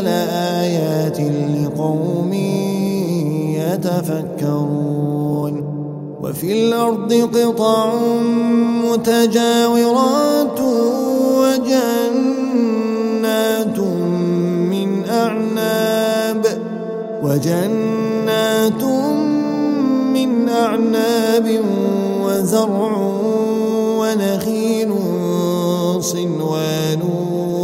لآيات لقوم يتفكرون وفي الأرض قطع متجاورات وجنات من أعناب وجنات من أعناب وزرع ونخيل صنوان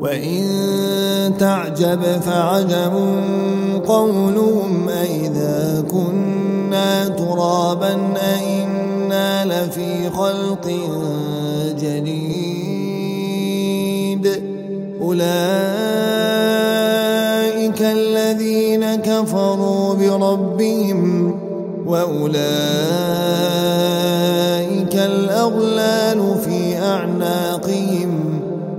وإن تعجب فعجب قولهم أئذا كنا ترابا أئنا لفي خلق جديد. أولئك الذين كفروا بربهم وأولئك الأغلال في أعناقهم.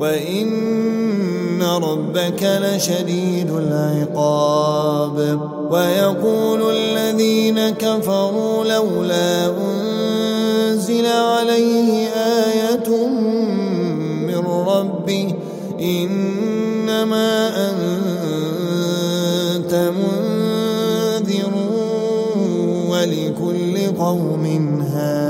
وإن ربك لشديد العقاب ويقول الذين كفروا لولا أنزل عليه آية من ربه إنما أنت منذر ولكل قوم هاد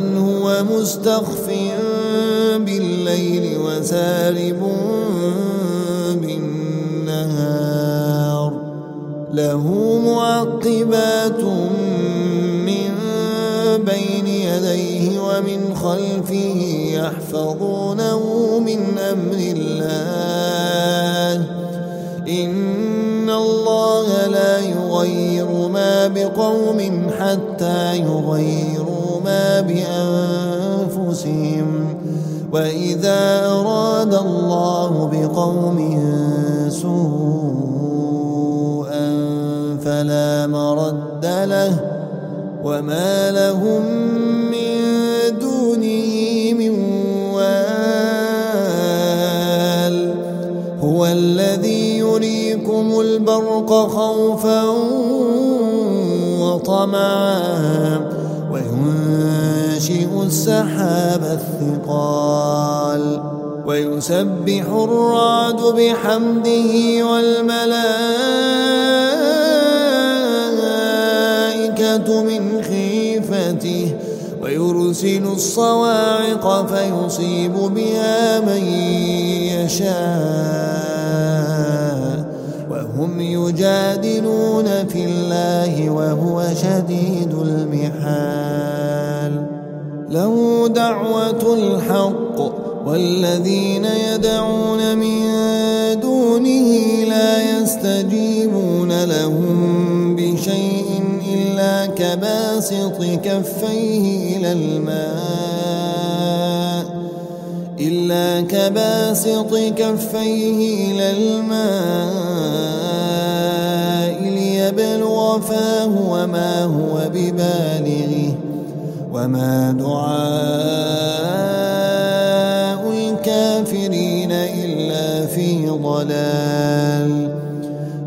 ومن هو مستخف بالليل وسارب بالنهار. له معقبات من بين يديه ومن خلفه يحفظونه من أمر الله. إن الله لا يغير ما بقوم حتى يغيروا ما بأنفسهم أنفسهم وإذا أراد الله بقوم سوءا فلا مرد له وما لهم من دونه من وال هو الذي يريكم البرق خوفا وينشئ السحاب الثقال ويسبح الرعد بحمده والملائكة من خيفته ويرسل الصواعق فيصيب بها من يشاء. وهم يجادلون في الله وهو شديد المحال. له دعوة الحق والذين يدعون من دونه لا يستجيبون لهم بشيء إلا كباسط كفيه إلى الماء إلا كباسط كفيه إلى الماء. ليبلغ فاه وما هو ببالغه وما دعاء الكافرين إلا في ضلال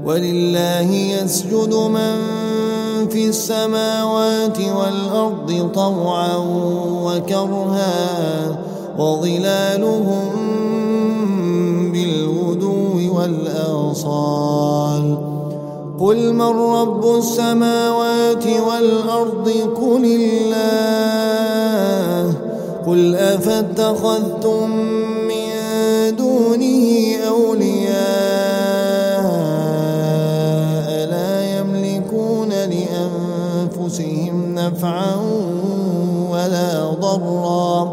ولله يسجد من في السماوات والأرض طوعا وكرها وظلالهم بالغدو والآصال قل من رب السماوات والأرض قل الله قل أفاتخذتم من دونه أولياء لا يملكون لأنفسهم نفعا ولا ضرا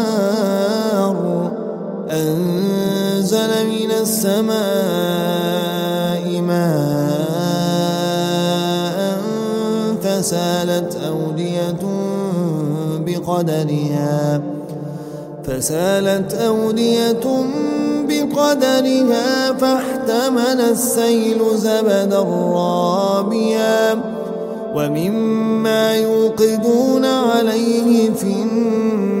أنزل من السماء ماء فسالت أودية بقدرها. فسالت أودية بقدرها فاحتمل السيل زبدا رابيا. ومما يوقدون عليه في النار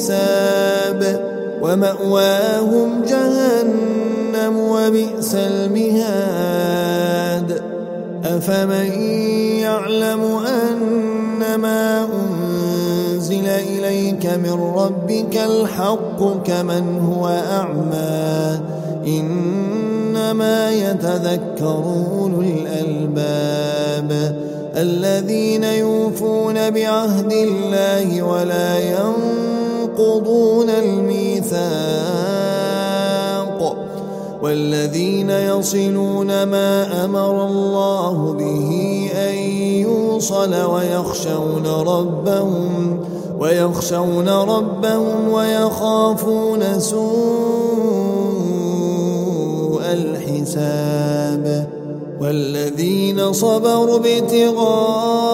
الحساب ومأواهم جهنم وبئس المهاد. أفمن يعلم أنما أنزل إليك من ربك الحق كمن هو أعمى؟ إنما يتذكر أولو الألباب الذين يوفون بعهد الله ولا ينقضون الميثاق والذين يصلون ما أمر الله به أن يوصل ويخشون ربهم ويخشون ربهم ويخافون سوء الحساب والذين صبروا ابتغاء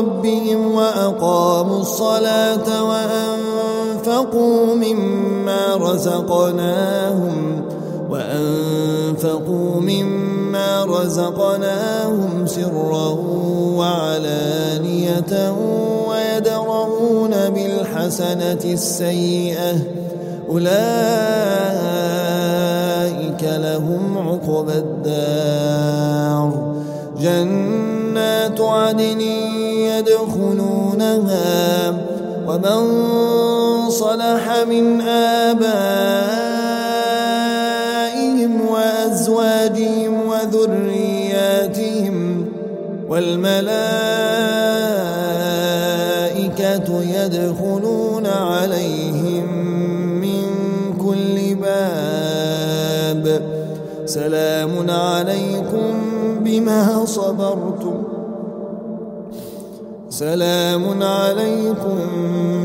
ربهم وأقاموا الصلاة وأنفقوا مما رزقناهم وأنفقوا مما رزقناهم سرا وعلانية ويدرؤون بالحسنة السيئة أولئك لهم عقبى الدار جنات عدن يدخلونها ومن صلح من آبائهم وأزواجهم وذرياتهم والملائكة يدخلون عليهم من كل باب سلام عليكم بما صبرتم سلام عليكم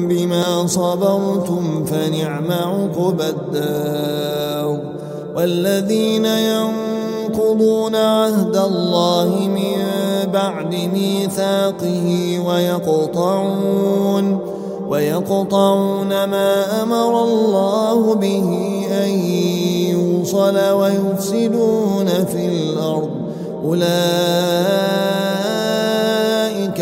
بما صبرتم فنعم عقبى الدار. والذين ينقضون عهد الله من بعد ميثاقه ويقطعون ويقطعون ما أمر الله به أن يوصل ويفسدون في الأرض. أولئك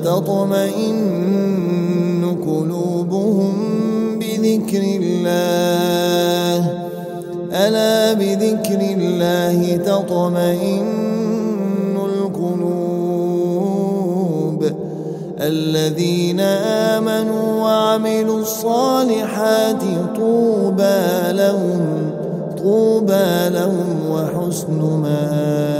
وتطمئن قلوبهم بذكر الله. ألا بذكر الله تطمئن القلوب. الذين آمنوا وعملوا الصالحات طوبى لهم طوبى لهم وحسن مآب.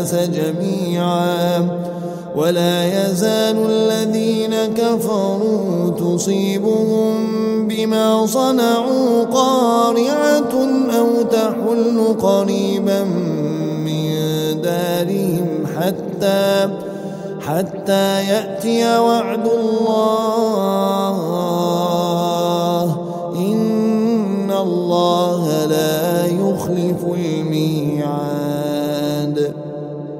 الناس جميعا. ولا يزال الذين كفروا تصيبهم بما صنعوا قارعة أو تحل قريبا من دارهم حتى حتى يأتي وعد الله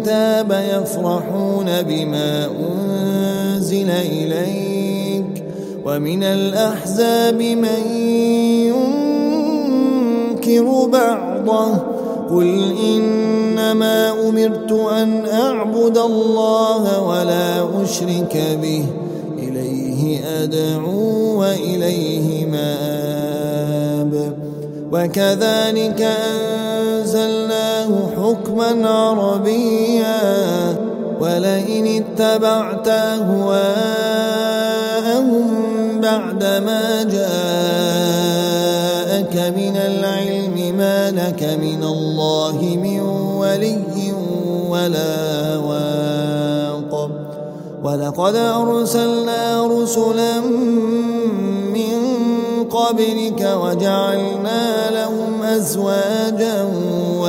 الكتاب يفرحون بما أنزل إليك ومن الأحزاب من ينكر بعضه قل إنما أمرت أن أعبد الله ولا أشرك به إليه أدعو وإليه مآب وكذلك حكما عربيا ولئن اتبعت أهواءهم بعدما جاءك من العلم ما لك من الله من ولي ولا واق. ولقد أرسلنا رسلا من قبلك وجعلنا لهم أزواجا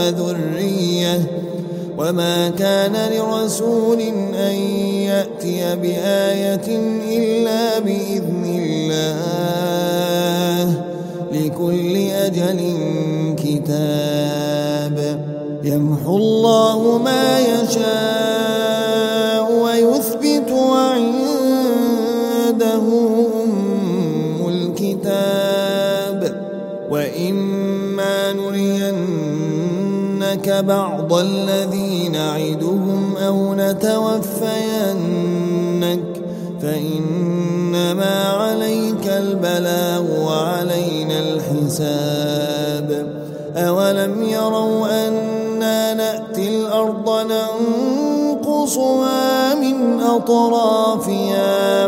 وذرية. وما كان لرسول أن يأتي بآية إلا بإذن الله. لكل أجل كتاب. يمحو الله ما يشاء. بعض الذي نعدهم أو نتوفينك فإنما عليك البلاغ وعلينا الحساب أولم يروا أنا نأتي الأرض ننقصها من أطرافها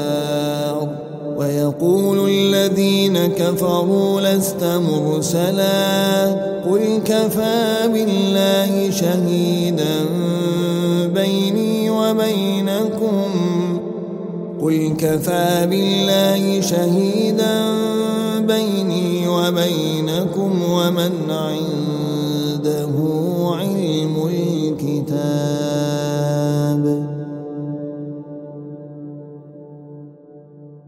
ويقول الذين كفروا لست مرسلا قل كفى بالله شهيدا بيني وبينكم قل كفى بالله شهيدا بيني وبينكم ومن علم